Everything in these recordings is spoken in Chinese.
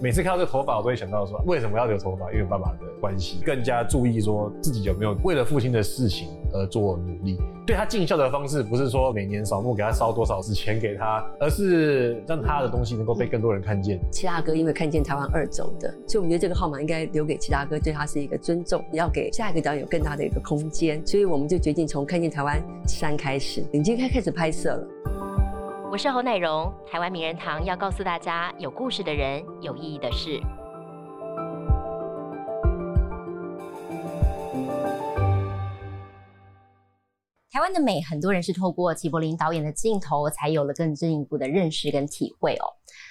每次看到这个头发，我都会想到说，为什么要留头发？因为爸爸的关系，更加注意说自己有没有为了父亲的事情而做努力。对他尽孝的方式，不是说每年扫墓给他烧多少纸钱给他，而是让他的东西能够被更多人看见。七大哥因为看见台湾二走的，所以我们觉得这个号码应该留给齐大哥，对他是一个尊重，也要给下一个导演有更大的一个空间。所以我们就决定从看见台湾三开始，已经开开始拍摄了。我是侯乃荣，台湾名人堂要告诉大家有故事的人，有意义的事。台湾的美，很多人是透过齐柏林导演的镜头，才有了更进一步的认识跟体会哦。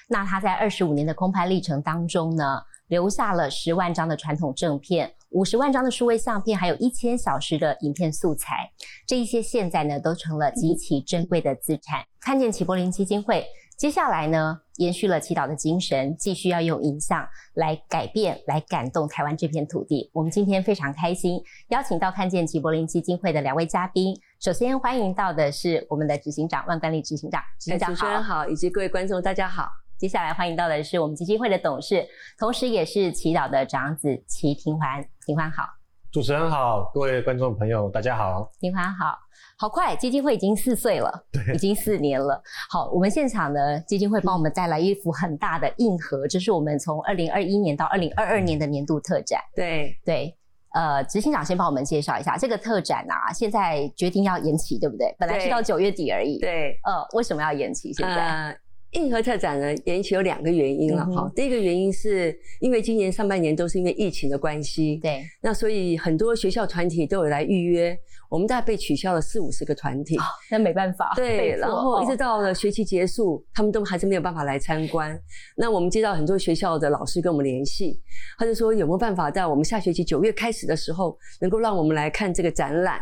那他在二十五年的空拍历程当中呢，留下了十万张的传统正片。五十万张的数位相片，还有一千小时的影片素材，这一些现在呢都成了极其珍贵的资产。看见齐柏林基金会，接下来呢延续了祈祷的精神，继续要用影像来改变、来感动台湾这片土地。我们今天非常开心，邀请到看见齐柏林基金会的两位嘉宾。首先欢迎到的是我们的执行长万冠丽执行长，执行长好，以及各位观众大家好。接下来欢迎到的是我们基金会的董事，同时也是祈祷的长子齐庭环。庭环好，主持人好，各位观众朋友大家好。林欢好，好快，基金会已经四岁了，对，已经四年了。好，我们现场呢基金会帮我们带来一幅很大的硬核，这是我们从二零二一年到二零二二年的年度特展。对对，呃，执行长先帮我们介绍一下这个特展啊，现在决定要延期，对不对？本来是到九月底而已。对，呃，为什么要延期？现在？硬核特展呢，延期有两个原因了哈。第一个原因是因为今年上半年都是因为疫情的关系，对，那所以很多学校团体都有来预约，我们大概被取消了四五十个团体，那没办法。对，然后一直到了学期结束，他们都还是没有办法来参观。那我们接到很多学校的老师跟我们联系，他就说有没有办法在我们下学期九月开始的时候，能够让我们来看这个展览？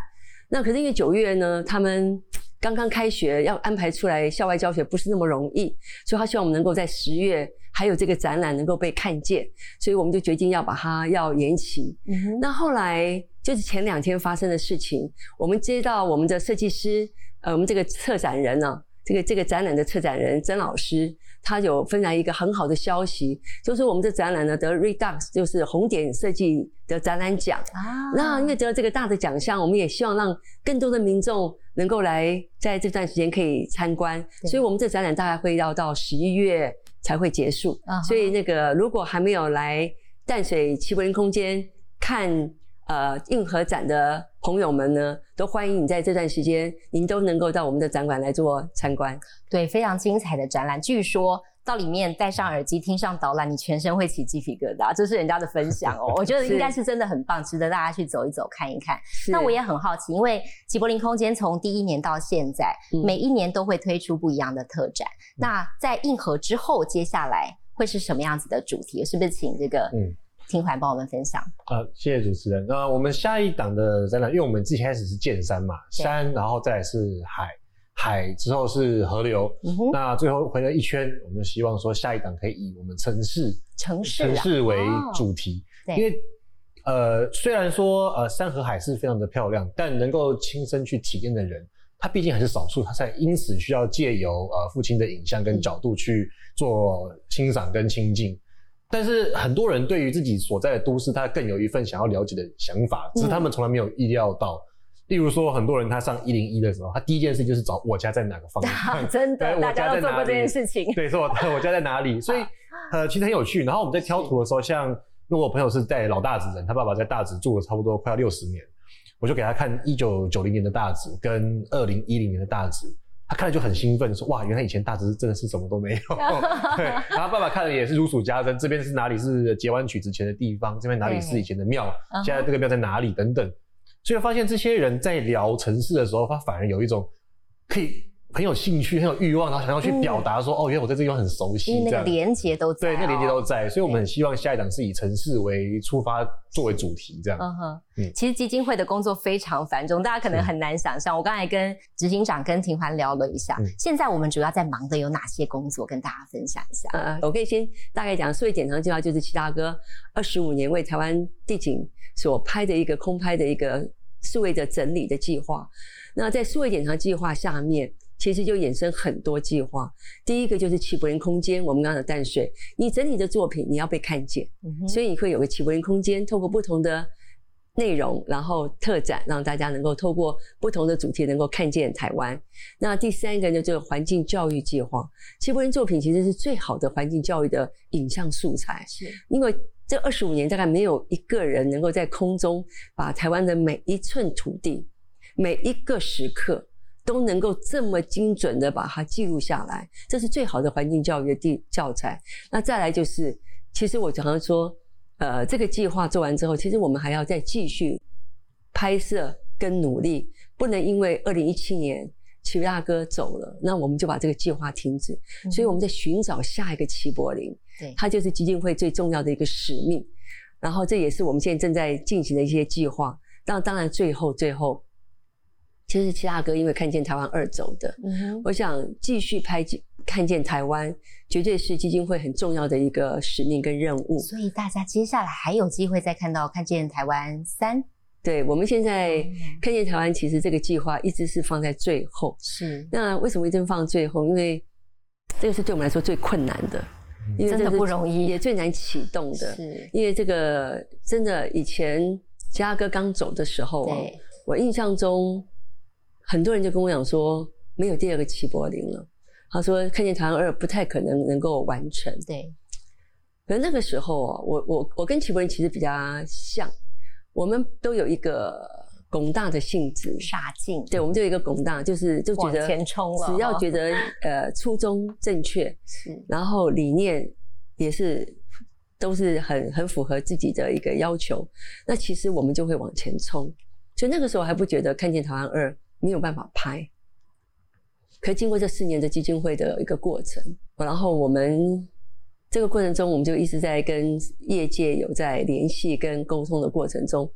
那可是因为九月呢，他们。刚刚开学要安排出来校外教学不是那么容易，所以他希望我们能够在十月还有这个展览能够被看见，所以我们就决定要把它要延期。那后来就是前两天发生的事情，我们接到我们的设计师，呃，我们这个策展人呢，这个这个展览的策展人曾老师。他有分享一个很好的消息，就是我们这展览呢得 Redux，就是红点设计的展览奖啊。那因为得了这个大的奖项，我们也希望让更多的民众能够来在这段时间可以参观。所以，我们这展览大概会要到十一月才会结束。所以，那个如果还没有来淡水奇柏林空间看。呃，硬核展的朋友们呢，都欢迎你在这段时间，您都能够到我们的展馆来做参观。对，非常精彩的展览。据说到里面戴上耳机听上导览，你全身会起鸡皮疙瘩，这是人家的分享哦。我觉得应该是真的很棒，值得大家去走一走、看一看。那我也很好奇，因为吉柏林空间从第一年到现在，每一年都会推出不一样的特展。那在硬核之后，接下来会是什么样子的主题？是不是请这个？嗯。听环帮我们分享。呃，谢谢主持人。那我们下一档的展览，因为我们之前开始是见山嘛，山，然后再是海，海之后是河流，那最后回了一圈，我们希望说下一档可以以我们城市、城市、城市为主题。因为呃，虽然说呃山和海是非常的漂亮，但能够亲身去体验的人，他毕竟还是少数，他才因此需要借由呃父亲的影像跟角度去做欣赏跟亲近。但是很多人对于自己所在的都市，他更有一份想要了解的想法，只是他们从来没有意料到。例如说，很多人他上一零一的时候，他第一件事就是找我家在哪个方向。真的，大家都做过这件事情。对，是我 我家在哪里，所以呃，其实很有趣。然后我们在挑图的时候，像因为我朋友是在老大直人，他爸爸在大直住了差不多快要六十年，我就给他看一九九零年的大直跟二零一零年的大直。他看了就很兴奋，说：“哇，原来以前大直真的是什么都没有。”对，然后爸爸看了也是如数家珍，这边是哪里是截弯曲之前的地方，这边哪里是以前的庙，现在这个庙在哪里等等，所以发现这些人在聊城市的时候，他反而有一种可以。很有兴趣，很有欲望，然后想要去表达说：“哦，原来我在这地方很熟悉。”那个连接都在，对，那连接都在，所以我们很希望下一档是以城市为出发作为主题，这样。嗯哼，嗯，其实基金会的工作非常繁重，大家可能很难想象。我刚才跟执行长跟庭环聊了一下，现在我们主要在忙的有哪些工作，跟大家分享一下。呃，我可以先大概讲，数位典藏计划就是齐大哥二十五年为台湾地景所拍的一个空拍的一个数位的整理的计划。那在数位典藏计划下面。其实就衍生很多计划。第一个就是齐柏林空间，我们刚刚的淡水，你整体的作品你要被看见，所以你会有个齐柏林空间，透过不同的内容，然后特展，让大家能够透过不同的主题能够看见台湾。那第三个呢，就是环境教育计划。齐柏林作品其实是最好的环境教育的影像素材，是因为这二十五年大概没有一个人能够在空中把台湾的每一寸土地、每一个时刻都能够这么精准的把它记录下来，这是最好的环境教育的地教材。那再来就是，其实我常常说，呃，这个计划做完之后，其实我们还要再继续拍摄跟努力，不能因为二零一七年齐大哥走了，那我们就把这个计划停止。所以我们在寻找下一个齐柏林。对它就是基金会最重要的一个使命。然后这也是我们现在正在进行的一些计划。那当然，最后最后，其实齐大哥因为看见台湾二走的，嗯，我想继续拍看见台湾，绝对是基金会很重要的一个使命跟任务。所以大家接下来还有机会再看到看见台湾三对我们现在嗯看见台湾，其实这个计划一直是放在最后。是那为什么一直放最后？因为这个是对我们来说最困难的，因为真的不容易也最难启动的。是，因为这个真的以前嘉哥刚走的时候啊，我印象中很多人就跟我讲说，没有第二个齐柏林了。他说看见台湾二不太可能能够完成。对，可是那个时候啊，我我我跟齐柏林其实比较像，我们都有一个拱大的性质。煞劲，对，我们就有一个拱大，就是就觉得前冲了只要觉得 呃初衷正确，是然后理念也是都是很很符合自己的一个要求，那其实我们就会往前冲。所以那个时候还不觉得看见台湾二没有办法拍，可是经过这四年的基金会的一个过程，然后我们这个过程中，我们就一直在跟业界有在联系跟沟通的过程中，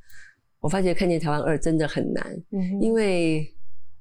我发觉看见台湾二真的很难，嗯因为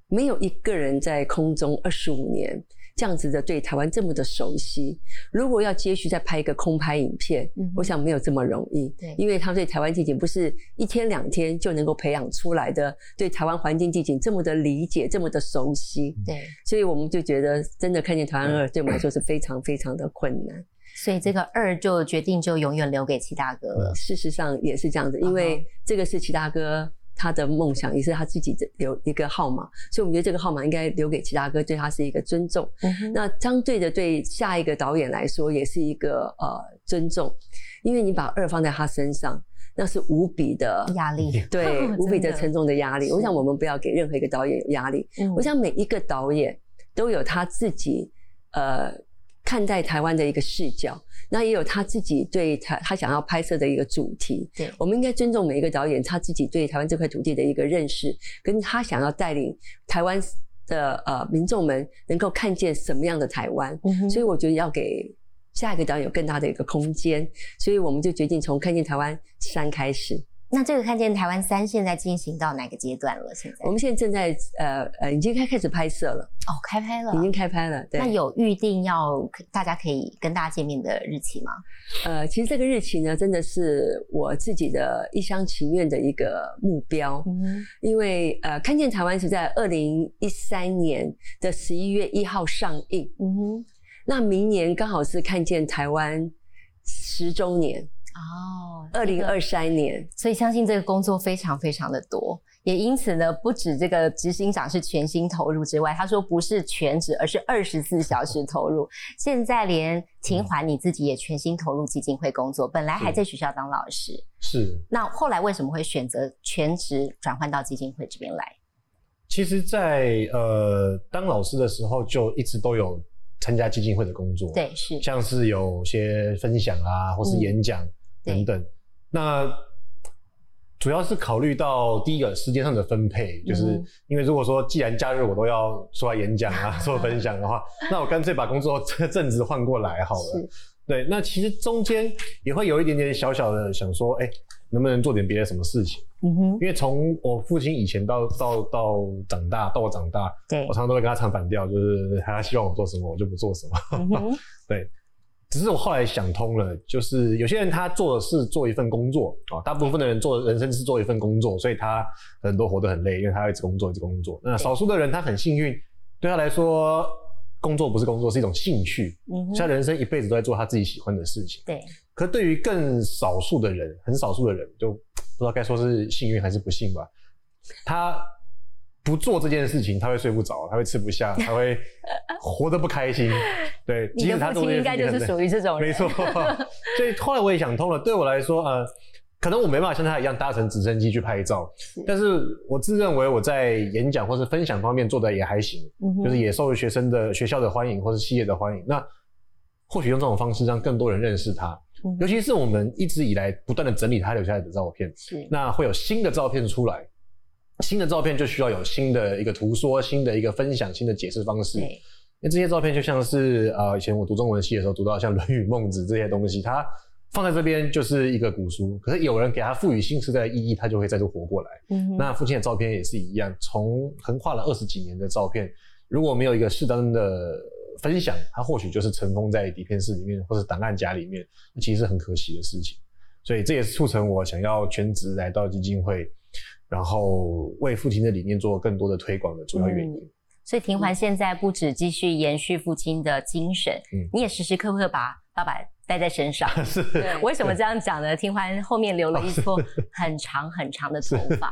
没有一个人在空中二十五年这样子的对台湾这么的熟悉。如果要接续再拍一个空拍影片，嗯我想没有这么容易。对因为他对台湾地景不是一天两天就能够培养出来的，对台湾环境地景这么的理解，这么的熟悉，对，所以我们就觉得真的看见台湾二对我们来说是非常非常的困难。所以这个二就决定就永远留给齐大哥了。事实上也是这样子，因嗯为这个是齐大哥他的梦想，也是他自己的留一个号码，所以我们觉得这个号码应该留给齐大哥，对他是一个尊重。嗯那相对的，对下一个导演来说，也是一个呃尊重，因为你把二放在他身上，那是无比的压力，对 无比的沉重的压力。我想我们不要给任何一个导演有压力。嗯。我想每一个导演都有他自己呃看待台湾的一个视角，那也有他自己对台他想要拍摄的一个主题。对我们应该尊重每一个导演他自己对台湾这块土地的一个认识，跟他想要带领台湾的呃民众们能够看见什么样的台湾。所以我觉得要给下一个导演有更大的一个空间，所以我们就决定从看见台湾三开始。那这个看见台湾三现在进行到哪个阶段了？现在我们现在正在呃呃已经开开始拍摄了，哦，开拍了已。经开拍了。对，那有预定要大家可以跟大家见面的日期吗？呃，其实这个日期呢，真的是我自己的一厢情愿的一个目标，嗯因为呃，看见台湾是在二零一三年的十一月一号上映，嗯哼，那明年刚好是看见台湾十周年，哦，二零二三年。所以相信这个工作非常非常的多，也因此呢，不止这个执行长是全心投入之外，他说不是全职，而是二十四小时投入。现在连秦环你自己也全心投入基金会工作，本来还在学校当老师，是，那后来为什么会选择全职转换到基金会这边来？其实在，呃当老师的时候，就一直都有参加基金会的工作，，对，是，像是有些分享啊，或是嗯演讲等等。那主要是考虑到第一个时间上的分配，就是嗯因为如果说既然假日我都要出来演讲啊、做分享的话，那我干脆把工作这阵子换过来好了。对，那其实中间也会有一点点小小的想说，哎、能不能做点别的什么事情？嗯哼，因为从我父亲以前到到到长大，到我长大，对我，常常都会跟他唱反调，就是他希望我做什么，我就不做什么。对，只是我后来想通了，就是有些人他做的是做一份工作啊、大部分的人做人生是做一份工作，所以他很多活得很累，因为他要一直工作一直工作。那少数的人他很幸运，对他来说，工作不是工作，是一种兴趣。嗯哼他人生一辈子都在做他自己喜欢的事情。对，可对于更少数的人，很少数的人，就不知道该说是幸运还是不幸吧。他不做这件事情，他会睡不着，他会吃不下，他会活得不开心。对，你即使他做这件的父亲应该就是属于这种人，没错。所以后来我也想通了，对我来说，呃，可能我没办法像他一样搭乘直升机去拍照，但是我自认为我在演讲或是分享方面做的也还行，嗯就是也受学生的学校的欢迎或是企业的欢迎。那或许用这种方式让更多人认识他，嗯尤其是我们一直以来不断的整理他留下来的照片，那会有新的照片出来。新的照片就需要有新的一个图说、新的一个分享、新的解释方式。对，因为这些照片就像是呃，以前我读中文系的时候读到像《论语》《孟子》这些东西，它放在这边就是一个古书，可是有人给它赋予新时代的意义，它就会再度活过来。嗯那父亲的照片也是一样，从横跨了二十几年的照片，如果没有一个适当的分享，它或许就是尘封在底片室里面或者档案夹里面，那其实是很可惜的事情。所以这也是促成我想要全职来到基金会，然后为父亲的理念做更多的推广的主要原因。所以庭环现在不止继续延续父亲的精神，嗯你也时时刻刻把爸爸带在身上。是，为什么这样讲呢？庭环后面留了一撮 很长很长的头发。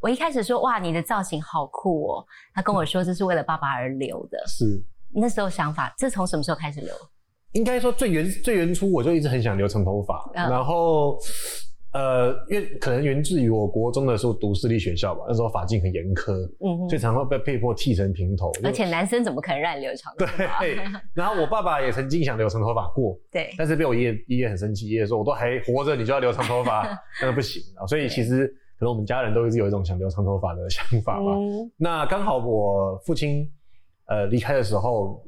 我一开始说哇，你的造型好酷哦，他跟我说这是为了爸爸而留的。是。那时候想法，这从什么时候开始留？应该说最原最原初我就一直很想留长头发，嗯然后呃，因为可能源自于我国中的时候读私立学校吧，那时候法禁很严苛，嗯哼所以常常被被迫剃成平头。而且男生怎么可能让你留长头发？对，然后我爸爸也曾经想留长头发过，对但是被我爷爷爷爷很生气，爷爷说我都还活着，你就要留长头发，那不行啊。所以其实可能我们家人都一直有一种想留长头发的想法吧。嗯那刚好我父亲呃离开的时候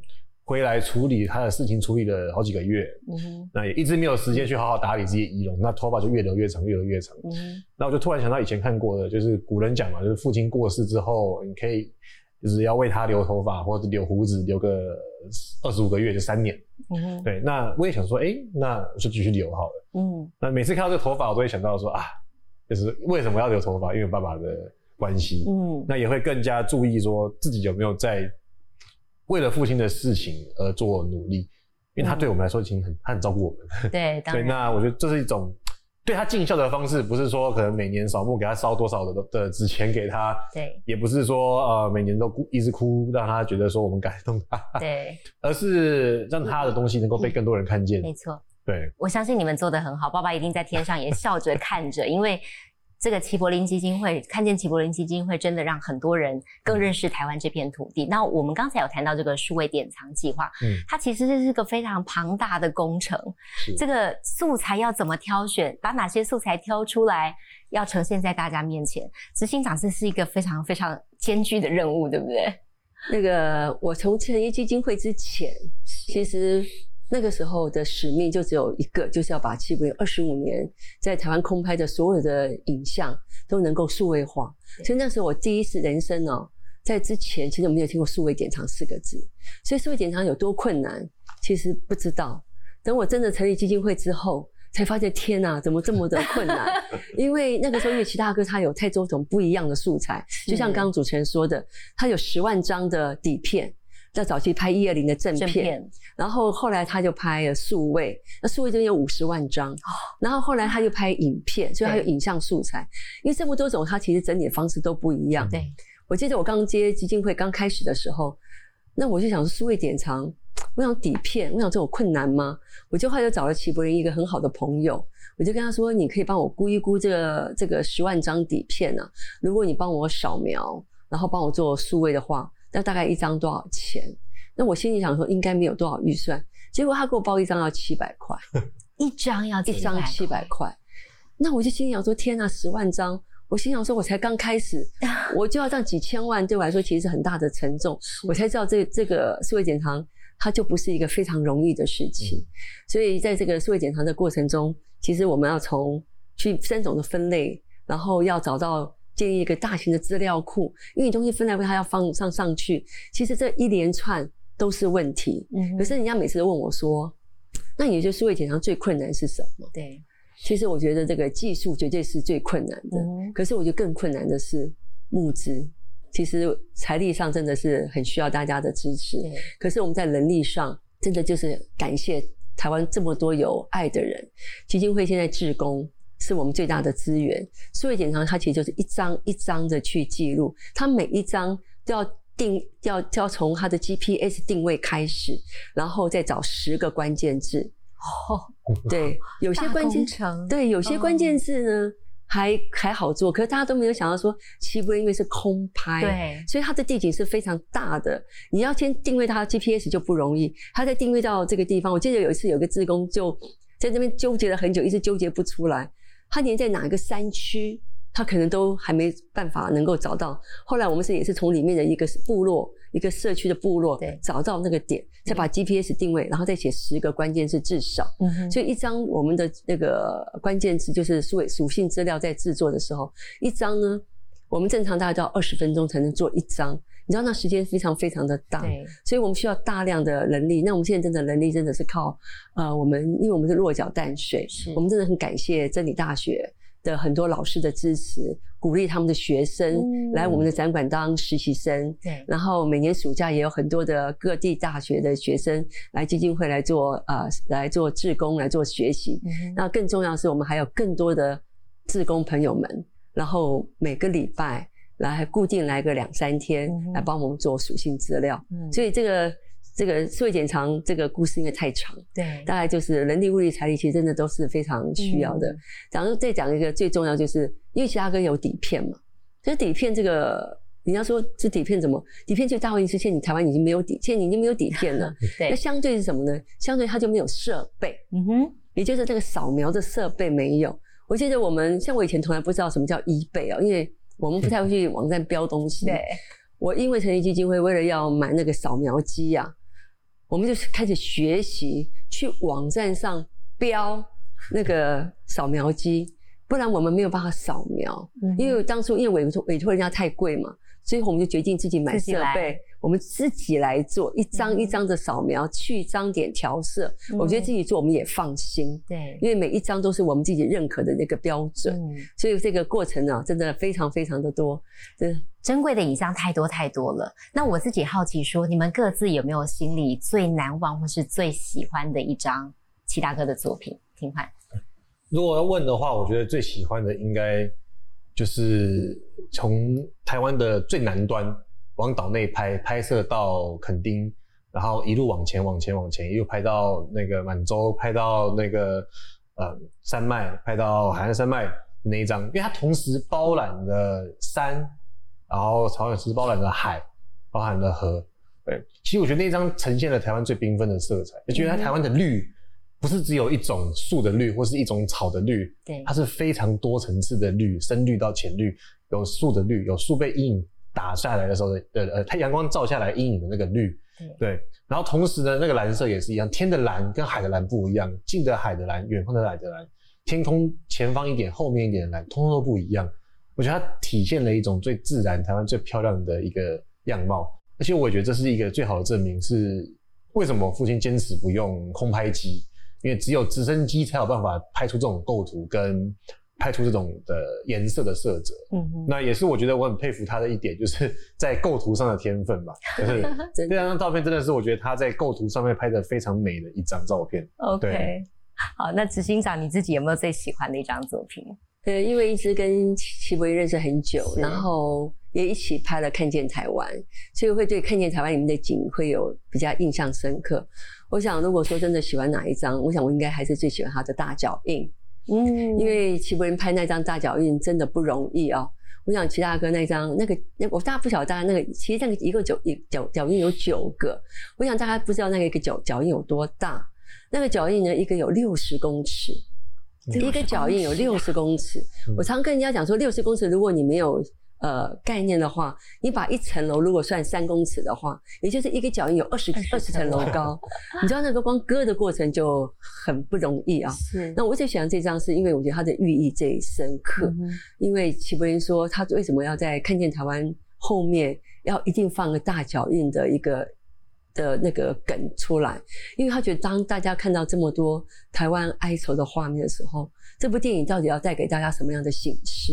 回来处理他的事情，处理了好几个月，嗯那也一直没有时间去好好打理自己的仪容，那头发就越留越长，越留越长。嗯那我就突然想到以前看过的，就是古人讲嘛，就是父亲过世之后，你可以就是要为他留头发或者留胡子，留个二十五个月，就三年。嗯对，那我也想说，哎、那就继续留好了。嗯那每次看到这个头发，我都会想到说啊，就是为什么要留头发？因为爸爸的关系。嗯那也会更加注意说自己有没有在为了父亲的事情而做努力，因为他对我们来说已经很他很照顾我们。对，当对，那我觉得这是一种对他尽孝的方式，不是说可能每年扫墓给他烧多少的的纸钱给他，对也不是说呃每年都哭一直哭让他觉得说我们感动他，对，而是让他的东西能够被更多人看见。没错。对，我相信你们做的很好，爸爸一定在天上也笑着看着，因为这个齐柏林基金会看见齐柏林基金会，真的让很多人更认识台湾这片土地。那我们刚才有谈到这个数位典藏计划，嗯，它其实是个非常庞大的工程。是这个素材要怎么挑选，把哪些素材挑出来，要呈现在大家面前，执行长这是一个非常非常艰巨的任务，对不对？那个我从成立基金会之前，其实那个时候的使命就只有一个，就是要把七百二十五年在台湾空拍的所有的影像都能够数位化。所以那时候我第一次人生哦，在之前其实我没有听过数位典藏四个字，所以数位典藏有多困难，其实不知道。等我真的成立基金会之后，才发现天哪，怎么这么的困难？因为那个时候，因为齐大哥他有太多种不一样的素材，就像刚刚主持人说的，他有十万张的底片，在早期拍一二零的正片，正片然后后来他就拍了数位，那数位这边有五十万张，然后后来他就拍影片，所以他有影像素材。因为这么多种，他其实整理的方式都不一样。对，我记得我刚接基金会刚开始的时候，那我就想说数位典藏，我想底片，我想这有困难吗？我就后来就找了齐柏林一个很好的朋友，我就跟他说，你可以帮我估一估这个这个十万张底片啊，如果你帮我扫描，然后帮我做数位的话，那大概一张多少钱？那我心里想说应该没有多少预算，结果他给我报一张要七百块，一张要一张七百块，那我就心里想说天呐，十万张。我心想说，我才刚开始，我就要这样几千万，对我来说其实是很大的沉重。我才知道这这个数位检查，它就不是一个非常容易的事情。所以在这个数位检查的过程中，其实我们要从去三种的分类，然后要找到建立一个大型的资料库，因为你东西分来分它要放上上去，其实这一连串都是问题。嗯可是人家每次都问我说，那你觉得数位典藏最困难是什么？对，其实我觉得这个技术绝对是最困难的，嗯可是我觉得更困难的是募资。其实财力上真的是很需要大家的支持。对，可是我们在能力上，真的就是感谢台湾这么多有爱的人。基金会现在志工是我们最大的资源。数位典藏它其实就是一张一张的去记录，它每一张都要定，要就要从它的 GPS 定位开始，然后再找十个关键字。哦，对，有些关键对，有些关键字呢、还还好做，可是大家都没有想到说，齐柏林因为是空拍，对所以它的地景是非常大的。你要先定位它的 GPS 就不容易，它再定位到这个地方。我记得有一次有个志工就在这边纠结了很久，一直纠结不出来，他连在哪一个山区，他可能都还没办法能够找到。后来我们是也是从里面的一个部落。一个社区的部落对，找到那个点，再把 GPS 定位，然后再写十个关键字至少。嗯哼，所以一张我们的那个关键词就是属属性资料在制作的时候，一张呢，我们正常大概都要二十分钟才能做一张，你知道那时间非常非常的大，所以我们需要大量的人力。那我们现在真的人力真的是靠呃我们，因为我们是落脚淡水，是我们真的很感谢真理大学的很多老师的支持，鼓励他们的学生嗯来我们的展馆当实习生。对，然后每年暑假也有很多的各地大学的学生来基金会来做呃来做志工来做学习。嗯那更重要的是，我们还有更多的志工朋友们，然后每个礼拜来固定来个两三天来帮我们做属性资料。嗯所以这个这个社会检查这个故事因为太长，对，大概就是人力、物力、财力，其实真的都是非常需要的嗯。讲后再讲一个最重要，就是因为其他歌有底片嘛，所以底片这个。你要说这底片怎么？底片就大问题是现在你台湾已经没有底，现在已经没有底片了。那，相对是什么呢？相对它就没有设备，嗯哼，也就是这个扫描的设备没有。我记得我们像我以前从来不知道什么叫 eBay 啊，因为我们不太会去网站标东西。对，我因为成立基金会，为了要买那个扫描机呀、我们就开始学习去网站上标那个扫描机，不然我们没有办法扫描。嗯因为当初因为委托委托人家太贵嘛，所以我们就决定自己买设备，我们自己来做一张一张的扫描，去张点调色。嗯我觉得自己做我们也放心，对，因为每一张都是我们自己认可的那个标准，嗯，所以这个过程呢、真的非常非常的多。这珍贵的影像太多太多了。那我自己好奇说，你们各自有没有心里最难忘或是最喜欢的一张齐大哥的作品？听看，如果要问的话，我觉得最喜欢的应该就是从台湾的最南端往岛内拍，拍摄到垦丁，然后一路往前往前往前，一路拍到那个满洲，拍到那个呃山脉，拍到海岸山脉那一张，因为它同时包揽了山，然后同时包揽了海，包含了河。对，其实我觉得那张呈现了台湾最缤纷的色彩，就觉得它台湾的绿不是只有一种树的绿，或是一种草的绿，对。它是非常多层次的绿，深绿到浅绿，有树的绿，有树被阴影打下来的时候的呃呃，太阳光照下来阴影的那个绿，对。对，然后同时呢，那个蓝色也是一样，天的蓝跟海的蓝不一样，近的海的蓝，远方的海的蓝，天空前方一点，后面一点的蓝，通通都不一样。我觉得它体现了一种最自然、台湾最漂亮的一个样貌，而且我也觉得这是一个最好的证明，是为什么我父亲坚持不用空拍机，因为只有直升机才有办法拍出这种构图跟拍出这种的颜色的色泽。嗯，那也是我觉得我很佩服他的一点，就是在构图上的天分吧。就是真这张照片真的是我觉得他在构图上面拍的非常美的一张照片。OK，好，那执行长你自己有没有最喜欢的一张作品？对，因为一直跟齐齐博认识很久，然后也一起拍了《看见台湾》，所以会对《看见台湾》里面的景会有比较印象深刻。我想，如果说真的喜欢哪一张，我想我应该还是最喜欢他的大脚印，嗯因为齐柏林拍那张大脚印真的不容易啊、我想齐大哥那张那个那我大家不晓得，大家那个其实那个一个脚一脚脚印有九个，我想大家不知道那个一个脚脚印有多大。那个脚印呢，一个有六十公尺，一个脚印有六十公尺。嗯我常跟人家讲说，六十公尺，如果你没有呃概念的话，你把一层楼如果算三公尺的话，也就是一个脚印有二十二十层楼高，你知道那个光割的过程就很不容易啊。是那我最喜欢这张，是因为我觉得它的寓意最深刻。嗯因为齐柏林说，他为什么要在看见台湾后面要一定放个大脚印的一个的那个梗出来？因为他觉得当大家看到这么多台湾哀愁的画面的时候，这部电影到底要带给大家什么样的醒思？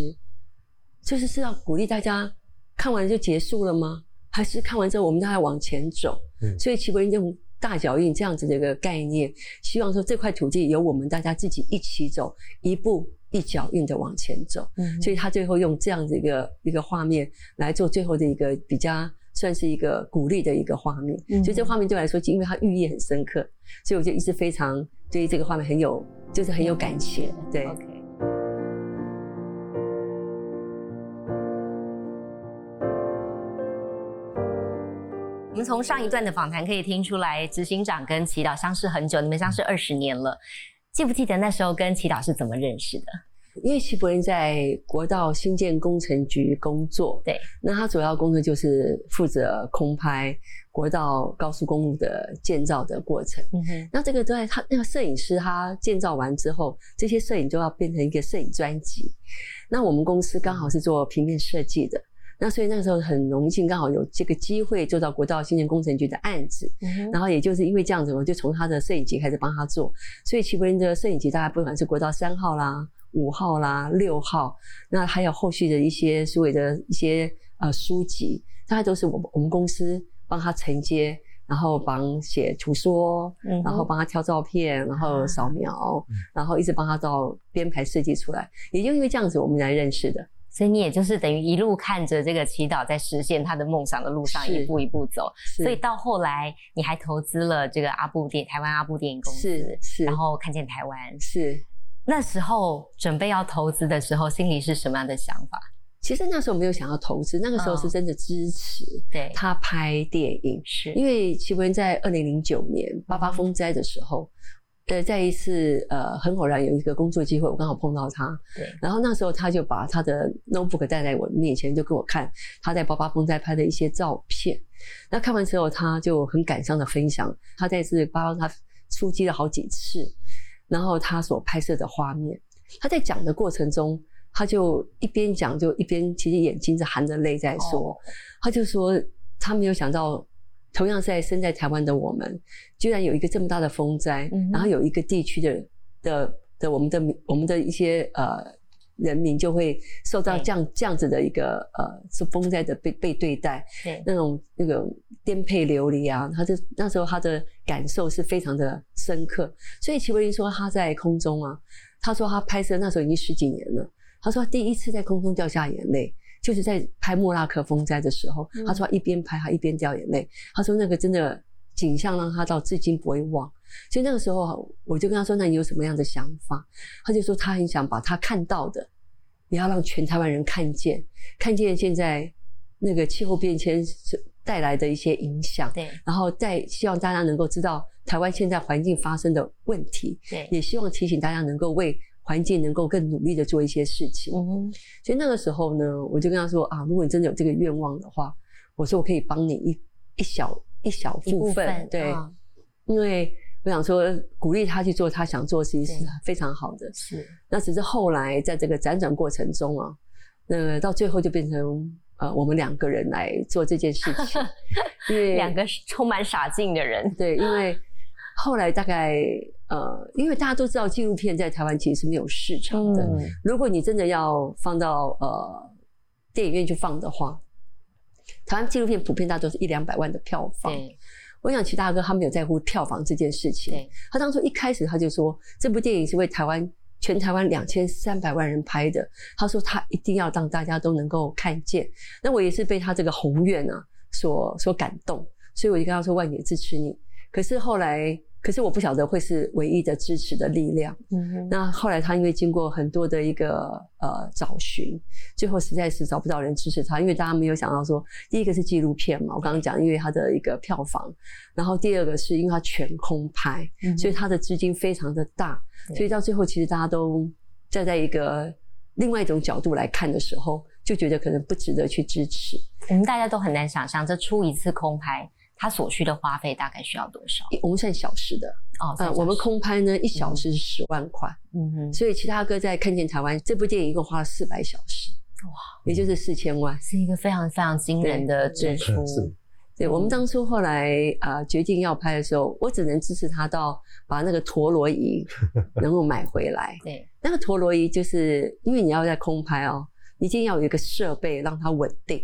就是是要鼓励大家看完就结束了吗？还是看完之后我们都还往前走？嗯所以齐柏林用大脚印这样子的一个概念，希望说这块土地由我们大家自己一起走，一步一脚印的往前走。嗯所以他最后用这样子一个一个画面来做最后的一个比较算是一个鼓励的一个画面。嗯所以这画面对我来说，因为它寓意很深刻，所以我就一直非常对于这个画面很有，就是很有感情。对。们从上一段的访谈可以听出来，执行长跟祈祷相识很久，你们相识二十年了。记不记得那时候跟祈祷是怎么认识的？因为齐柏林在国道新建工程局工作，对，那他主要工作就是负责空拍国道高速公路的建造的过程。嗯哼，那这个都在他那个摄影师他建造完之后，这些摄影就要变成一个摄影专辑。那我们公司刚好是做平面设计的，那所以那个时候很荣幸，刚好有这个机会做到国道新建工程局的案子。嗯然后也就是因为这样子，我就从他的摄影集开始帮他做，所以齐柏林的摄影集大概不管是国道三号啦、五号啦、六号，那还有后续的一些所谓的一些呃书籍，大概都是我们我们公司帮他承接，然后帮写图说，嗯然后帮他挑照片，然后扫描，然后一直帮他到编排设计出来，也就因为这样子，我们才认识的。所以你也就是等于一路看着这个祈祷在实现他的梦想的路上一步一步走，所以到后来你还投资了这个阿布电台湾阿布电影公司是，是，然后看见台湾。是。那时候准备要投资的时候，心里是什么样的想法？其实那时候没有想要投资，那个时候是嗯真的支持对，他拍电影。是因为齐柏林在二零零九年八八风灾的时候，呃，在一次呃很偶然有一个工作机会，我刚好碰到他，对，然后那时候他就把他的 notebook 带在我面前，就给我看他在八八风灾拍的一些照片。那看完之后，他就很感伤的分享他在这八八他出击了好几次，然后他所拍摄的画面。他在讲的过程中，他就一边讲就一边其实眼睛是含着泪在说，哦他就说他没有想到，同样在身在台湾的我们，居然有一个这么大的风灾，嗯然后有一个地区的的的我们的民我们的一些呃人民就会受到这样这样子的一个呃是风灾的被被对待，对，那种那个颠沛流离啊，他就那时候他的感受是非常的深刻。所以齐柏林说他在空中啊，他说他拍摄那时候已经十几年了，他说他第一次在空中掉下眼泪。就是在拍莫拉克风灾的时候，嗯他说他一边拍他一边掉眼泪。他说那个真的景象让他到至今不会忘。所以那个时候我就跟他说：“那你有什么样的想法？”他就说他很想把他看到的，也要让全台湾人看见，看见现在那个气候变迁是带来的一些影响，对，然后再希望大家能够知道台湾现在环境发生的问题，对，也希望提醒大家能够为环境能够更努力的做一些事情。嗯，所以那个时候呢，我就跟他说啊，如果你真的有这个愿望的话，我说我可以帮你一一小一小一部部分，分对，嗯因为我想说鼓励他去做他想做的事情是非常好的。是，那只是后来在这个辗转过程中啊，那到最后就变成呃我们两个人来做这件事情，因为两个充满傻劲的人，对，因为后来大概呃，因为大家都知道纪录片在台湾其实是没有市场的，嗯，如果你真的要放到呃电影院去放的话，台湾纪录片普遍大多是一两百万的票房。我想齐大哥他没有在乎票房这件事情，他当初一开始他就说这部电影是为台湾全台湾两千三百万人拍的，他说他一定要让大家都能够看见。那我也是被他这个宏愿啊所所感动，所以我就跟他说万姐支持你。可是后来，可是我不晓得会是唯一的支持的力量。嗯哼，那后来他因为经过很多的一个呃找寻，最后实在是找不到人支持他，因为大家没有想到说，第一个是纪录片嘛，我刚刚讲，因为它的一个票房，然后第二个是因为它全空拍，嗯所以它的资金非常的大，所以到最后其实大家都站在一个另外一种角度来看的时候，就觉得可能不值得去支持。我们大家都很难想象，这出一次空拍，它所需的花费大概需要多少？我们算小时的，哦，呃，我们，空拍呢一小时是十万块，嗯哼，所以其他哥在看见台湾这部电影一共花了四百小时，哇，也就是四千万。是一个非常非常惊人的支出，对，我们当初后来啊、呃决定要拍的时候，我只能支持他到把那个陀螺仪 能够买回来。对，那个陀螺仪就是因为你要在空拍哦，一定要有一个设备让它稳定。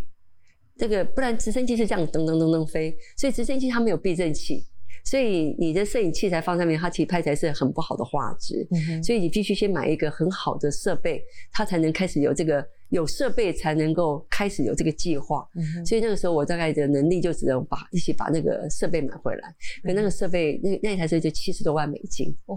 这个不然直升机是这样噔噔噔噔飞，所以直升机它没有避震器。所以你的摄影器材放上面，它其实拍起来是很不好的画质。嗯所以你必须先买一个很好的设备，它才能开始有这个有设备才能够开始有这个计划。哼，所以那个时候我大概的能力就只能把一起把那个设备买回来。可那个设备那那台车就七十多万美金。哇，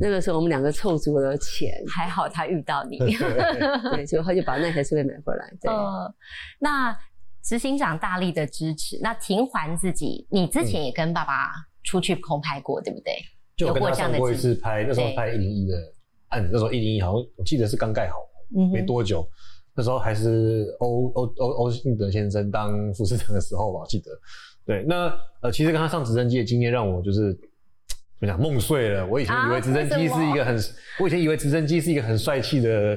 那个时候我们两个凑足了钱，还好他遇到你。对，所以他就把那台设备买回来。对，呃，那执行长大力的支持，那庭环自己，你之前也跟爸爸出去空拍过，对不对？有过这样的经次拍，那时候拍一零一的案子，那时候一零一好像我记得是刚盖好，嗯没多久，那时候还是欧欧欧欧信德先生当副市长的时候吧，我记得。对，那呃，其实跟他上直升机的经验让我就是怎么讲梦碎了。我以前以为啊直升机是一个很，我以前以为直升机是一个很帅气的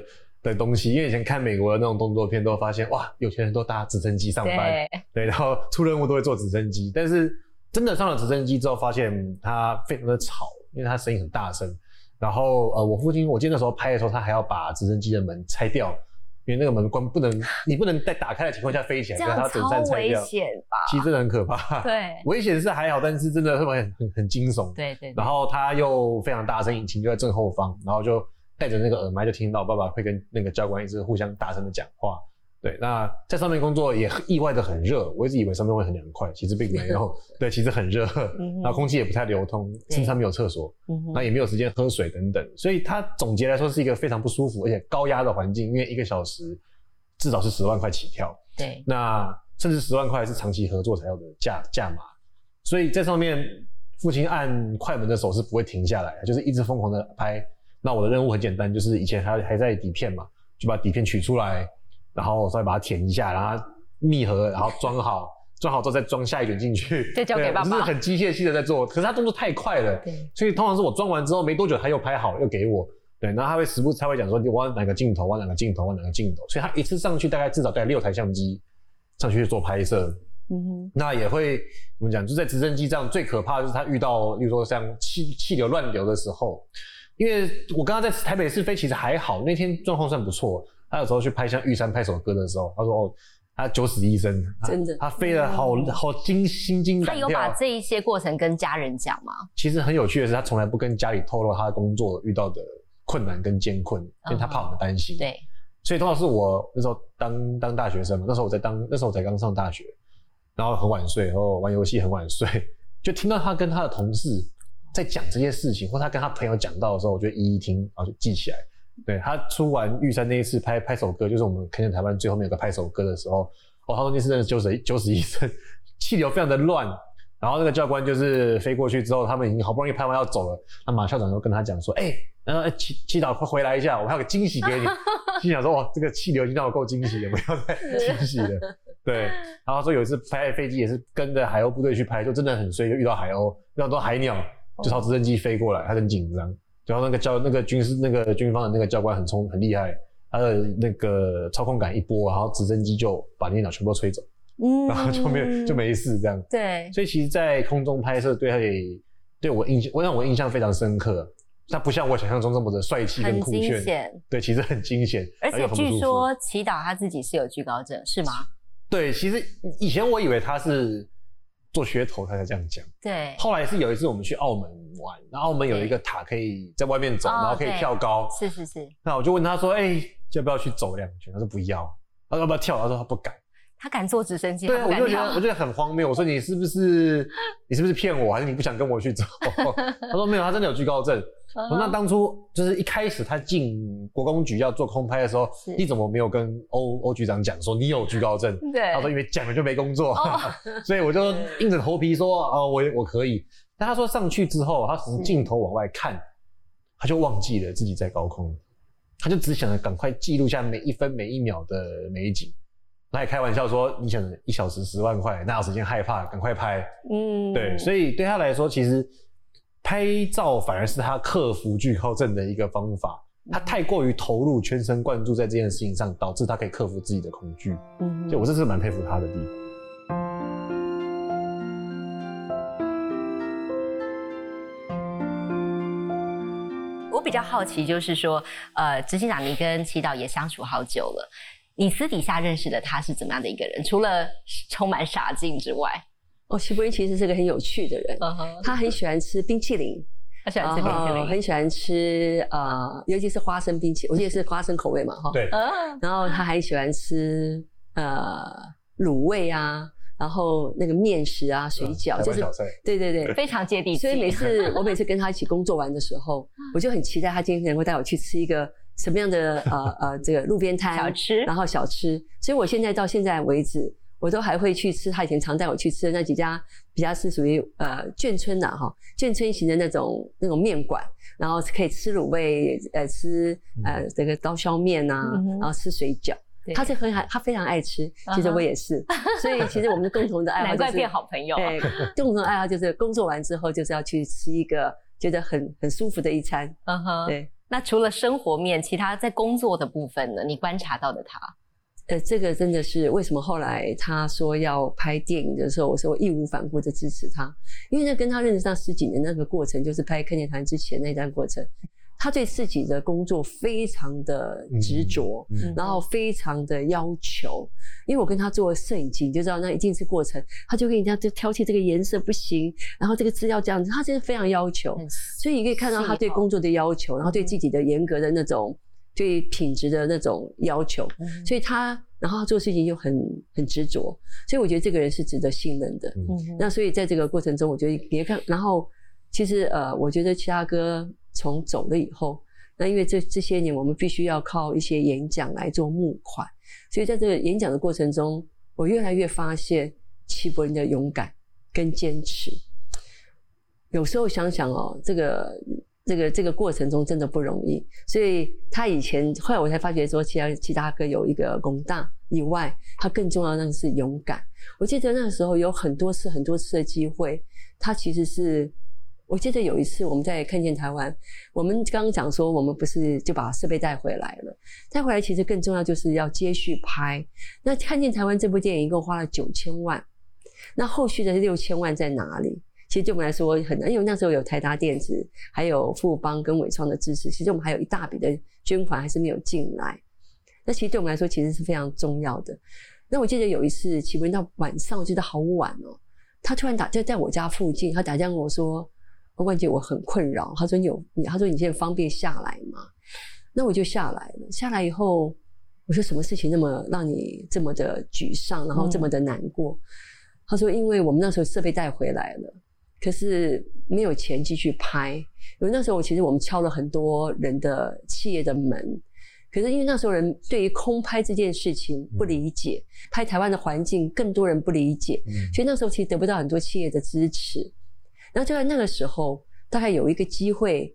的东西，因为以前看美国的那种动作片都发现哇，有钱人都搭直升机上班，对，对，然后出任务都会坐直升机，但是真的上了直升机之后，发现它非常的吵，因为它声音很大声。然后呃，我父亲我记得那时候拍的时候，他还要把直升机的门拆掉，因为那个门关不能，你不能在打开的情况下飞起来，这所以他样超整扇拆掉。危险吧？其实真的很可怕。对危险是还好，但是真的会很很很惊悚。对对，对然后他又非常大声，引擎就在正后方，然后就带着那个耳麦就听到爸爸会跟那个教官一直互相大声的讲话。对，那在上面工作也意外的很热，我一直以为上面会很凉快，其实并没有。对，其实很热，嗯然后空气也不太流通，甚至他没有厕所，嗯那也没有时间喝水等等，所以他总结来说是一个非常不舒服而且高压的环境，因为一个小时至少是十万块起跳，对，那甚至十万块是长期合作才有的价价码，所以在上面父亲按快门的手是不会停下来，就是一直疯狂的拍。那我的任务很简单，就是以前还还在底片嘛，就把底片取出来，然后稍微把它填一下，然后密合，然后装好，装好之后再装下一卷进去，再交给对爸爸就是很机械性的在做。可是他动作太快了，对，所以通常是我装完之后没多久他又拍好又给我，对，然后他会时不时他会讲说我要哪个镜头，我要哪个镜头，我要哪个镜头，所以他一次上去大概至少带六台相机上去做拍摄，嗯哼，那也会怎么讲？就在直升机上最可怕的就是他遇到，例如说像气气流乱流的时候，因为我刚刚在台北市飞其实还好，那天状况算不错。他有时候去拍像玉山拍首歌的时候，他说哦，他九死一生，他真的他飞得好好惊心惊他胆他。有把这一些过程跟家人讲吗？其实很有趣的是，他从来不跟家里透露他的工作遇到的困难跟艰困，因为他怕我们担心。对，所以通常是我那时候当当大学生嘛，那时候我在当，那时候我才刚上大学，然后很晚睡，然后玩游戏很晚睡，就听到他跟他的同事在讲这些事情，或他跟他朋友讲到的时候，我就一一听，然后就记起来。对他出完玉山那一次拍拍手歌，就是我们看见台湾最后面有个拍手歌的时候，哦，他说那次真的九死九死一生，气流非常的乱。然后那个教官就是飞过去之后，他们已经好不容易拍完要走了，那马校长就跟他讲说：“哎、然后哎祈祈祷快回来一下，我还有个惊喜给你。”心想说：“哇，这个气流已经让我够惊喜了，不要再 惊喜了。”对，然后说有一次拍飞机也是跟着海鸥部队去拍，就真的很衰，就遇到海鸥，遇到很多海鸟，就朝直升机飞过来，他很紧张。然后那个教那个军事那个军方的那个教官很聪很厉害，他的那个操控杆一拨，然后直升机就把那些鸟全部都吹走，嗯然后就没有就没事这样。对，所以其实，在空中拍摄对他也对我印象，我让我印象非常深刻。它不像我想象中这么的帅气跟很惊酷炫，险。对，其实很惊险，而且据说祈祷他自己是有惧高症，是吗？对，其实以前我以为他是做噱头，他才这样讲。对，后来是有一次我们去澳门玩，然后澳门有一个塔可以在外面走，哦然后可以跳高。是是是，那我就问他说：“哎、要不要去走两圈？”他说：“不要。”他说：“要不要跳？”他说：“他不敢。”他敢坐直升机，对，我就觉得我。觉得很荒谬。我说你是不是你是不是骗我，还是你不想跟我去走？他说没有，他真的有惧高症。嗯我说那当初就是一开始他进国公局要做空拍的时候，你怎么没有跟欧欧局长讲说你有惧高症？对，他说因为讲了就没工作，哦 所以我就 硬着头皮说哦我我可以。但他说上去之后，他只是镜头往外看，他就忘记了自己在高空，他就只想着赶快记录下每一分每一秒的美景。他也开玩笑说：“你想一小时十万块，哪有时间害怕？赶快拍。”嗯，对，所以对他来说，其实拍照反而是他克服惧高症的一个方法。他太过于投入、全神贯注在这件事情上，导致他可以克服自己的恐惧。嗯所以我这是蛮佩服他的地方。我比较好奇，就是说，呃，执行长，你跟祈祷也相处好久了，你私底下认识的他是怎么样的一个人？除了充满傻劲之外，哦，齐柏林其实是个很有趣的人，他很喜欢吃冰淇淋，他喜欢吃冰淇淋，很喜欢吃呃，尤其是花生冰淇淋，我记得是花生口味嘛，哈。对。然后他还喜欢吃呃卤味啊。然后那个面食啊，水饺，就是对对对，非常接地气。所以每次 我每次跟他一起工作完的时候，我就很期待他今天能够带我去吃一个什么样的呃呃这个路边摊小吃，然后小吃。所以我现在到现在为止，我都还会去吃他以前常带我去吃的那几家比较是属于呃眷村的哈眷村型的那种那种面馆，然后可以吃卤味，呃吃呃这个刀削面呐，然后吃水饺。他是很爱，他非常爱吃。其实我也是，所以其实我们的共同的爱好 难怪变好朋友。对，共同的爱好就是工作完之后就是要去吃一个觉得很很舒服的一餐。嗯哼，对。那除了生活面，其他在工作的部分呢？你观察到的他，呃，这个真的是为什么后来他说要拍电影的时候，我说我义无反顾的支持他，因为那跟他认识上十几年那个过程，就是拍《看见团》之前那段过程。他对自己的工作非常的执着，然后非常的要求。因为我跟他做摄影机，你就知道那一定是过程。他就跟人家就挑剔这个颜色不行，然后这个字要这样子，他真的非常要求。所以你可以看到他对工作的要求，然后对自己的严格的那种对品质的那种要求。所以他然后他做事情又很很执着，所以我觉得这个人是值得信任的。那所以在这个过程中，我觉得别看，然后其实呃，我觉得其他哥。从走了以后，那因为这这些年我们必须要靠一些演讲来做募款，所以在这个演讲的过程中，我越来越发现齐柏林的勇敢跟坚持。有时候想想哦，这个这个这个过程中真的不容易。所以他以前后来我才发觉说，其他其他哥有一个功大以外，他更重要的是勇敢。我记得那个时候有很多次很多次的机会，他其实是。我记得有一次我们在看见台湾，我们刚刚讲说我们不是就把设备带回来了，带回来其实更重要就是要接续拍。那看见台湾这部电影一共花了九千万，那后续的六千万在哪里？其实对我们来说很难，因为那时候有台达电子、还有富邦跟伟创的支持，其实我们还有一大笔的捐款还是没有进来。那其实对我们来说其实是非常重要的。那我记得有一次，启文到晚上，我记得好晚哦，他突然打就在我家附近，他打电话跟我说。关关姐，我很困扰。他说：“你有你，他说你现在方便下来吗？”那我就下来了。下来以后，我说：“什么事情那么让你这么的沮丧，然后这么的难过？”他说：“因为我们那时候设备带回来了，可是没有钱继续拍。因为那时候，我其实我们敲了很多人的企业的门，可是因为那时候人对于空拍这件事情不理解，拍台湾的环境更多人不理解，所以那时候其实得不到很多企业的支持。”然后就在那个时候，大概有一个机会，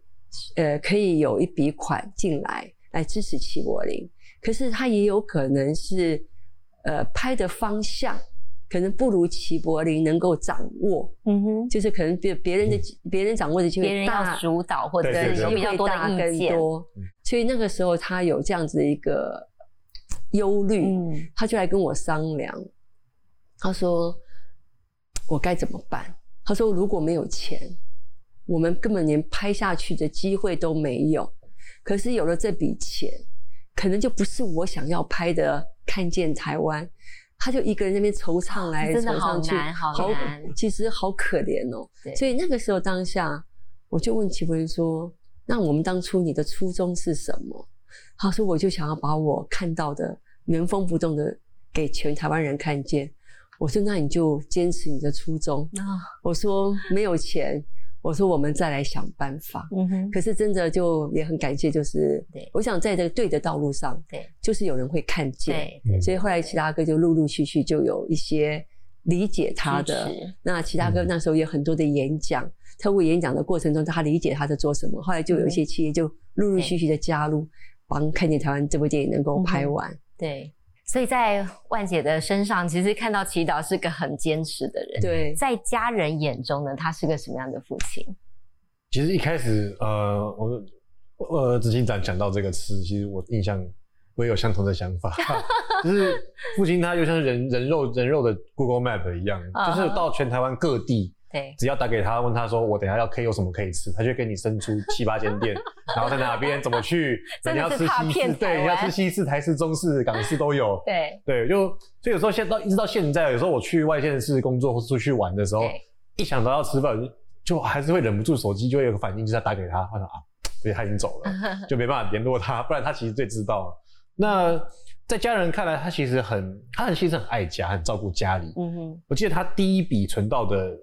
呃，可以有一笔款进来来支持齐柏林。可是他也有可能是，呃，拍的方向可能不如齐柏林能够掌握。嗯哼，就是可能别别人的别人掌握的机会大，主导或者有比较多的意见。所以那个时候他有这样子的一个忧虑，嗯他就来跟我商量。他说：“我该怎么办？”他说：“如果没有钱，我们根本连拍下去的机会都没有。可是有了这笔钱，可能就不是我想要拍的。看见台湾，他就一个人那边惆怅来惆怅去，好难，其实好可怜哦。所以那个时候当下，我就问齐博仁说：‘那我们当初你的初衷是什么？’他说：‘我就想要把我看到的原封不动的给全台湾人看见。’我说：“那你就坚持你的初衷。”我说：“没有钱。”我说：“我们再来想办法。”嗯哼。可是真的就也很感谢，就是我想在这个对的道路上，对，就是有人会看见。对。所以后来其他哥就陆陆续续就有一些理解他的。那其他哥那时候有很多的演讲，透过演讲的过程中，他理解他在做什么。后来就有一些企业就陆陆续续的加入，帮《看见台湾》这部电影能够拍完。对。所以在万姐的身上，其实看到祈祷是个很坚持的人。对，在家人眼中呢，他是个什么样的父亲？其实一开始，呃，我呃执行长讲到这个词，其实我印象我也有相同的想法，就是父亲他就像人人肉人肉的 Google Map 一样，就是到全台湾各地对，只要打给他，问他说我等下要可以有什么可以吃，他就会给你伸出七八间店，然后在哪边怎么去，你要吃西式，对，你要吃西式、台式、中式、港式都有。对，对，就所以有时候现到一直到现在，有时候我去外县市工作或出去玩的时候，一想到要吃饭，就就还是会忍不住手机就会有个反应，就是要打给他，他说啊，对，他已经走了，就没办法联络他，不然他其实最知道。那在家人看来，他其实很，他很其实很爱家，很照顾家里。嗯哼，我记得他第一笔存到的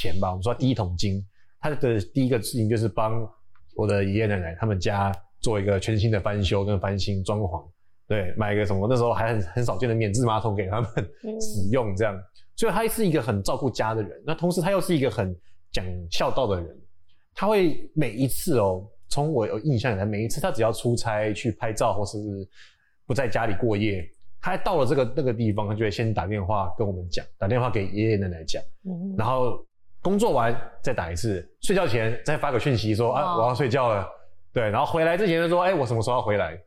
钱吧，我们说第一桶金，他的第一个事情就是帮我的爷爷奶奶他们家做一个全新的翻修跟翻新装潢，对，买一个什么那时候还很很少见的免治马桶给他们嗯 使用，这样，所以他是一个很照顾家的人，那同时他又是一个很讲孝道的人，他会每一次哦，从我有印象以来，每一次他只要出差去拍照或是不在家里过夜，他到了这个那个地方，他就会先打电话跟我们讲，打电话给爷爷奶奶讲，嗯，然后工作完再打一次，睡觉前再发个讯息说啊哦我要睡觉了，对，然后回来之前就说哎我什么时候要回来，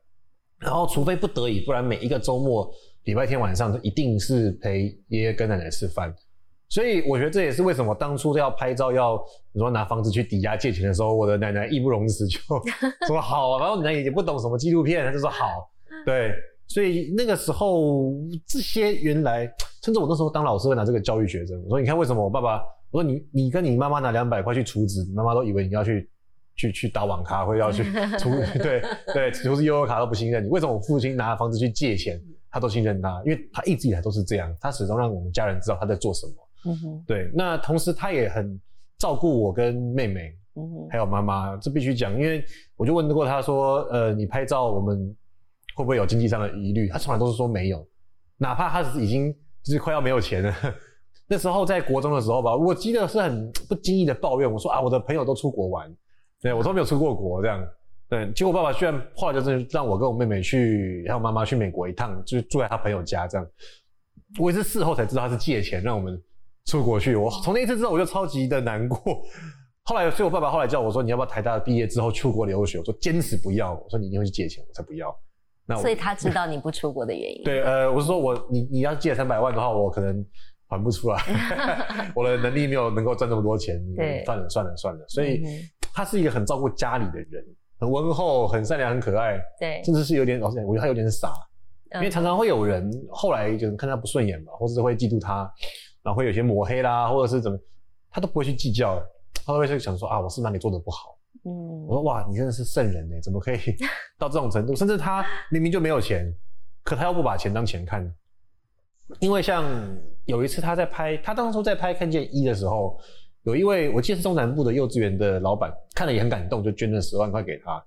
然后除非不得已，不然每一个周末礼拜天晚上都一定是陪爷爷跟奶奶吃饭。所以我觉得这也是为什么当初要拍照要你说拿房子去抵押借钱的时候，我的奶奶义不容辞就 说好啊，然后奶奶也不懂什么纪录片，她就说好，对，所以那个时候这些原来，甚至我那时候当老师会拿这个教育学生，我说你看为什么我爸爸，我说你你跟你妈妈拿两百块去储值，你妈妈都以为你要去去去打网咖，或者要去 储对对储值悠游卡都不信任你，为什么我父亲拿房子去借钱，他都信任他？因为他一直以来都是这样，他始终让我们家人知道他在做什么。嗯哼，对，那同时他也很照顾我跟妹妹，嗯哼，还有妈妈，这必须讲，因为我就问过他说，呃，你拍照我们会不会有经济上的疑虑？他从来都是说没有，哪怕他是已经就是快要没有钱了。那时候在国中的时候吧，我记得是很 不经意的抱怨，我说啊，我的朋友都出国玩，对我都没有出过国这样。对，结果爸爸居然后来就是让我跟我妹妹去，还有妈妈去美国一趟，就是住在他朋友家这样。我也是事后才知道他是借钱让我们出国去。我从那一次之后我就超级的难过。后来，所以我爸爸后来叫我说：“你要不要台大毕业之后出国留学？”我说：“坚持不要。”我说：“你一定会去借钱，我才不要。”那我所以他知道你不出国的原因。对，呃，我是说我你你要借三百万的话，我可能还不出来，我的能力没有能够赚这么多钱。对算了算了算了。所以他是一个很照顾家里的人，很温厚、很善良、很可爱，对，甚至是有点老实讲，我觉得他有点傻，因为嗯常常会有人后来就看他不顺眼嘛，或者是会嫉妒他，然后会有些抹黑啦，或者是怎么，他都不会去计较，他都会去想说啊，我是哪里做的不好。嗯我嗯，说哇，你真的是圣人呢，怎么可以 到这种程度？甚至他明明就没有钱，可他又不把钱当钱看。因为像有一次他在拍，他当初在拍《看见一》的时候，有一位我记得是中南部的幼稚园的老板，看了也很感动，就捐了十万块给他。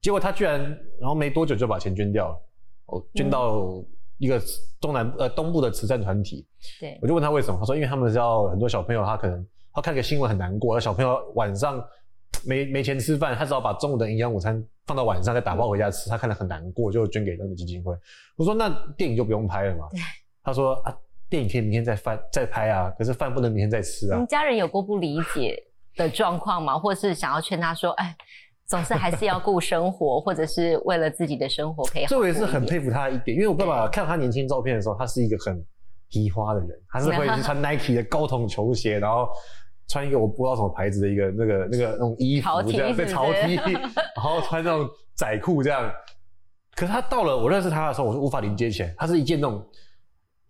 结果他居然，然后没多久就把钱捐掉了，哦，捐到一个中南呃东部的慈善团体。对我，就问他为什么，他说因为他们知道很多小朋友，他可能他看个新闻很难过，小朋友晚上没没钱吃饭，他只好把中午的营养午餐放到晚上再打包回家吃，他看了很难过，就捐给那个基金会。我说那电影就不用拍了嘛？他说啊，电影可以明天再翻再拍啊，可是饭不能明天再吃啊你。家人有过不理解的状况吗？或是想要劝他说，哎，总是还是要顾生活，或者是为了自己的生活可以好这我也是很佩服他一点，因为我爸爸看他年轻照片的时候，他是一个很皮花的人，他是会 去穿 Nike 的高筒球鞋，然后穿一个我不知道什么牌子的一个那个那个那种衣服这样，对是不是潮 T，然后穿那种窄裤这样。可是他到了我认识他的时候，我是无法理解起来，他是一件那种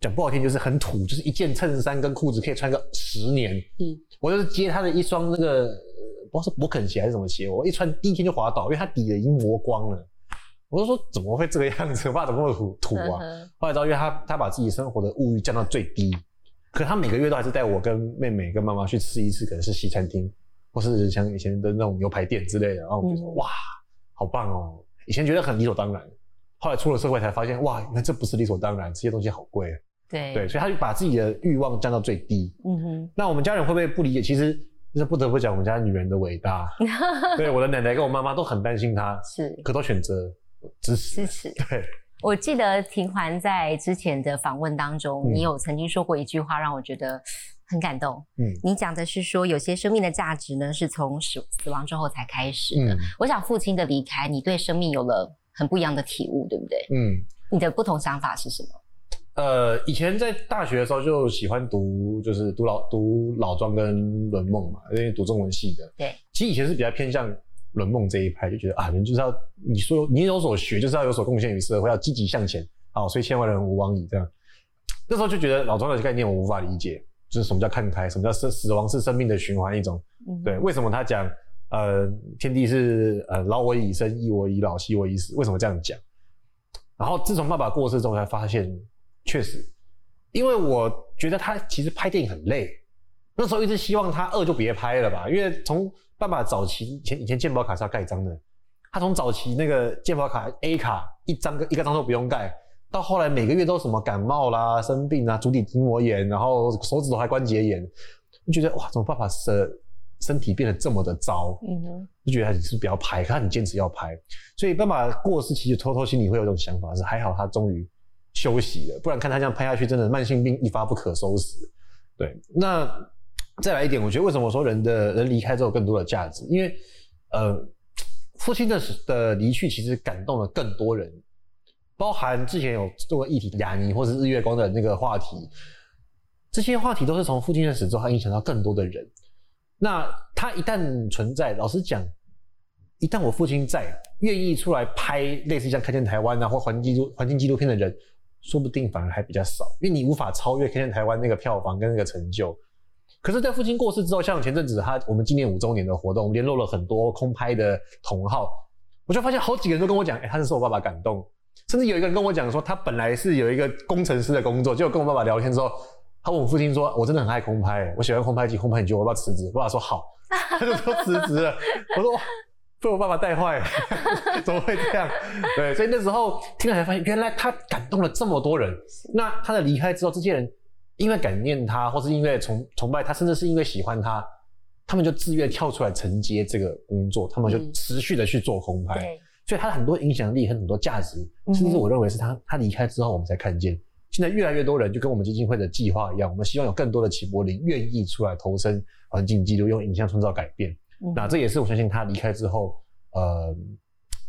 讲不好听就是很土，就是一件衬衫跟裤子可以穿个十年。嗯，我就是接他的一双那个呃不知道是勃肯鞋还是什么鞋，我一穿第一天就滑倒，因为他底已经磨光了。我就说怎么会这个样子？我爸怎么那么土土啊？嗯后来知道，因为他他把自己生活的物欲降到最低，可他每个月都还是带我跟妹妹跟妈妈去吃一次，可能是西餐厅，或是像以前的那种牛排店之类的。然后我就说、嗯哇，好棒哦！以前觉得很理所当然，后来出了社会才发现，哇，原来这不是理所当然，这些东西好贵。对对，所以他就把自己的欲望降到最低。嗯哼，那我们家人会不会不理解？其实就是不得不讲我们家女人的伟大。对，我的奶奶跟我妈妈都很担心她，是可都选择支持。支持。对，我记得庭环在之前的访问当中，嗯你有曾经说过一句话，让我觉得很感动。嗯你讲的是说，有些生命的价值呢，是从死死亡之后才开始的。嗯我想父亲的离开，你对生命有了很不一样的体悟，对不对？嗯。你的不同想法是什么？呃，以前在大学的时候就喜欢读，就是读老读老庄跟论梦嘛，因为读中文系的。对，其实以前是比较偏向论梦这一派，就觉得啊，人就是要你说你有所学，就是要有所贡献于社会，要积极向前。好，所以千万人无往矣这样。那时候就觉得老庄的概念我无法理解，就是什么叫看开，什么叫生死亡是生命的循环一种。对，为什么他讲呃天地是呃老我以生，益我以老，息我以死？为什么这样讲？然后自从爸爸过世之后，才发现。确实，因为我觉得他其实拍电影很累，那时候一直希望他二就别拍了吧，因为从爸爸早期以前以前鉴宝卡是要盖章的，他从早期那个鉴宝卡 A 卡一张个一个章都不用盖，到后来每个月都什么感冒啦、生病啊、足底筋膜炎，然后手指头还关节炎，就觉得哇，怎么爸爸的身体变得这么的糟？嗯，就觉得还是不要拍，可他很坚持要拍，所以爸爸过世，其实偷偷心里会有一种想法是，还好他终于。休息了，不然看他这样拍下去，真的慢性病一发不可收拾。对，那再来一点，我觉得为什么说人的人离开之后更多的价值？因为呃，父亲的的离去其实感动了更多人，包含之前有做过议题雅尼或是日月光的那个话题，这些话题都是从父亲的死之后，影响到更多的人。那他一旦存在，老实讲，一旦我父亲在，愿意出来拍类似像《看见台湾》啊或环境纪录环境纪录片的人。说不定反而还比较少，因为你无法超越《看见台湾》那个票房跟那个成就。可是，在父亲过世之后，像前阵子他我们纪念五周年的活动，我们联络了很多空拍的同好，我就发现好几个人都跟我讲，哎，他是受我爸爸感动。甚至有一个人跟我讲说，他本来是有一个工程师的工作，结果跟我爸爸聊天之后，他问我父亲说，我真的很爱空拍，我喜欢空拍机、空拍，你觉得我要不要辞职？我爸说好，他就说辞职了。我说。被我爸爸带坏了，怎么会这样？对，所以那时候听了才发现，原来他感动了这么多人。那他的离开之后，这些人因为感念他，或是因为崇崇拜他，甚至是因为喜欢他，他们就自愿跳出来承接这个工作，他们就持续的去做空拍。所以他的很多影响力和很多价值，甚至我认为是他他离开之后，我们才看见。现在越来越多人就跟我们基金会的计划一样，我们希望有更多的齐柏林愿意出来投身环境记录，用影像创造改变。那这也是我相信他离开之后，呃，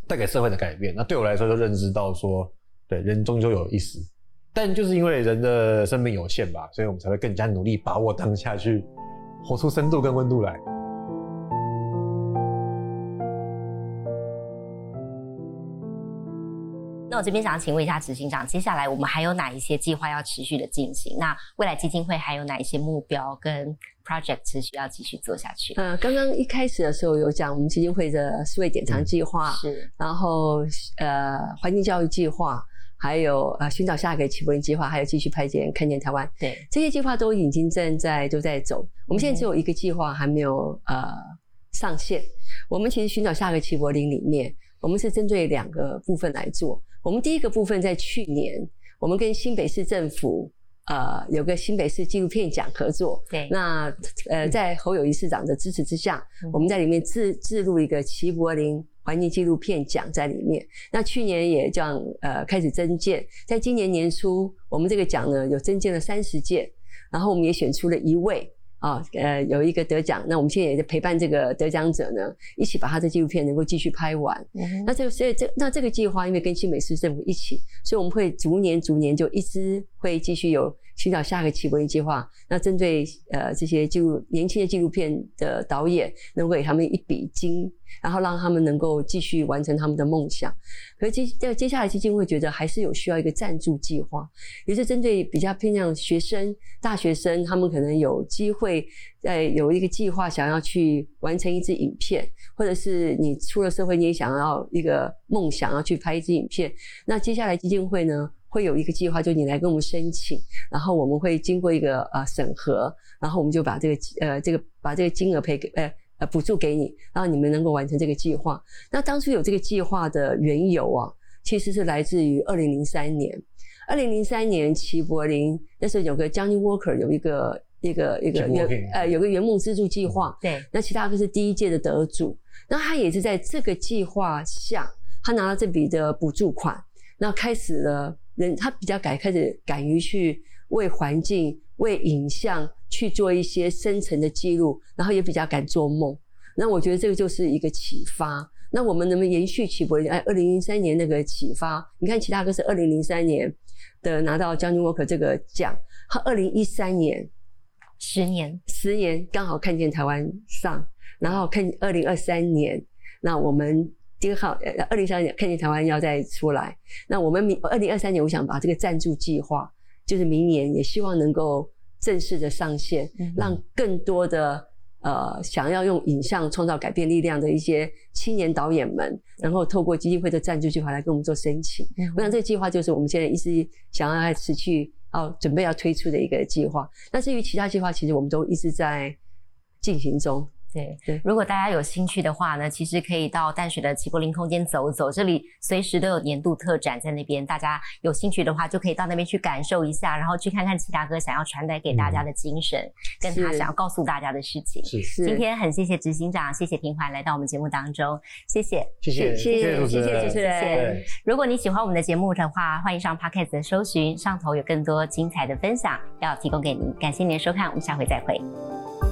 带给社会的改变。那对我来说，就认知到说，对人终究有一死，但就是因为人的生命有限吧，所以我们才会更加努力把握当下，去活出深度跟温度来。那我这边想请问一下执行长，接下来我们还有哪一些计划要持续的进行？那未来基金会还有哪一些目标跟？project 持续要继续做下去。呃，刚刚一开始的时候有讲我们基金会的思维典藏计划，是，然后呃环境教育计划，还有呃寻找下一个起步人计划，还有继续拍见看见台湾，对，这些计划都已经正在都在走。我们现在只有一个计划还没有呃上线。我们其实寻找下一个齐柏林里面，我们是针对两个部分来做。我们第一个部分在去年，我们跟新北市政府。呃，有个新北市纪录片奖合作，对，那呃，在侯友谊市长的支持之下，我们在里面制制录一个齐柏林环境纪录片奖在里面。那去年也这样呃开始增建，在今年年初，我们这个奖呢有增建了三十件，然后我们也选出了一位。啊，呃，有一个得奖，那我们现在也在陪伴这个得奖者呢，一起把他的纪录片能够继续拍完。那这个，所以这那这个计划，因为跟新北市政府一起，所以我们会逐年逐年就一直会继续有寻找下一个奇博计划。那针对呃这些纪录年轻的纪录片的导演，能够给他们一笔金。然后让他们能够继续完成他们的梦想。可是接接接下来基金会觉得还是有需要一个赞助计划，也是针对比较偏向学生、大学生，他们可能有机会在有一个计划想要去完成一支影片，或者是你出了社会你也想要一个梦想要去拍一支影片。那接下来基金会呢会有一个计划，就你来跟我们申请，然后我们会经过一个呃审核，然后我们就把这个呃这个把这个金额赔给呃。呃，补助给你，然后你们能够完成这个计划。那当初有这个计划的缘由啊，其实是来自于二零零三年。二零零三年，齐柏林那时候有个 Johnny Walker 有一个一个一个原呃有个圆梦资助计划。对。那其他哥是第一届的得主，那他也是在这个计划下，他拿了这笔的补助款，那开始了人他比较敢开始敢于去为环境。为影像去做一些深层的记录，然后也比较敢做梦。那我觉得这个就是一个启发。那我们能不能延续起博？哎，二零零三年那个启发，你看其他哥是二零零三年的拿到将军沃克这个奖，他二零一三年十年，十年刚好看见台湾上，然后看二零二三年，那我们第二号呃二零三年看见台湾要再出来，那我们明二零二三年我想把这个赞助计划，就是明年也希望能够正式的上线，嗯让更多的呃想要用影像创造改变力量的一些青年导演们，然后透过基金会的赞助计划来跟我们做申请。嗯我想这个计划就是我们现在一直想要持续要准备要推出的一个计划。那至于其他计划，其实我们都一直在进行中。对对如果大家有兴趣的话呢，其实可以到淡水的齐柏林空间走走，这里随时都有年度特展在那边，大家有兴趣的话就可以到那边去感受一下，然后去看看齐大哥想要传达给大家的精神，跟他想要告诉大家的事情。是，是今天很谢谢执行长，谢谢平环来到我们节目当中，谢谢。谢谢谢谢主持人，谢谢人如果你喜欢我们的节目的话，欢迎上 Podcast 的搜寻，上头有更多精彩的分享要提供给您。感谢您的收看，我们下回再会。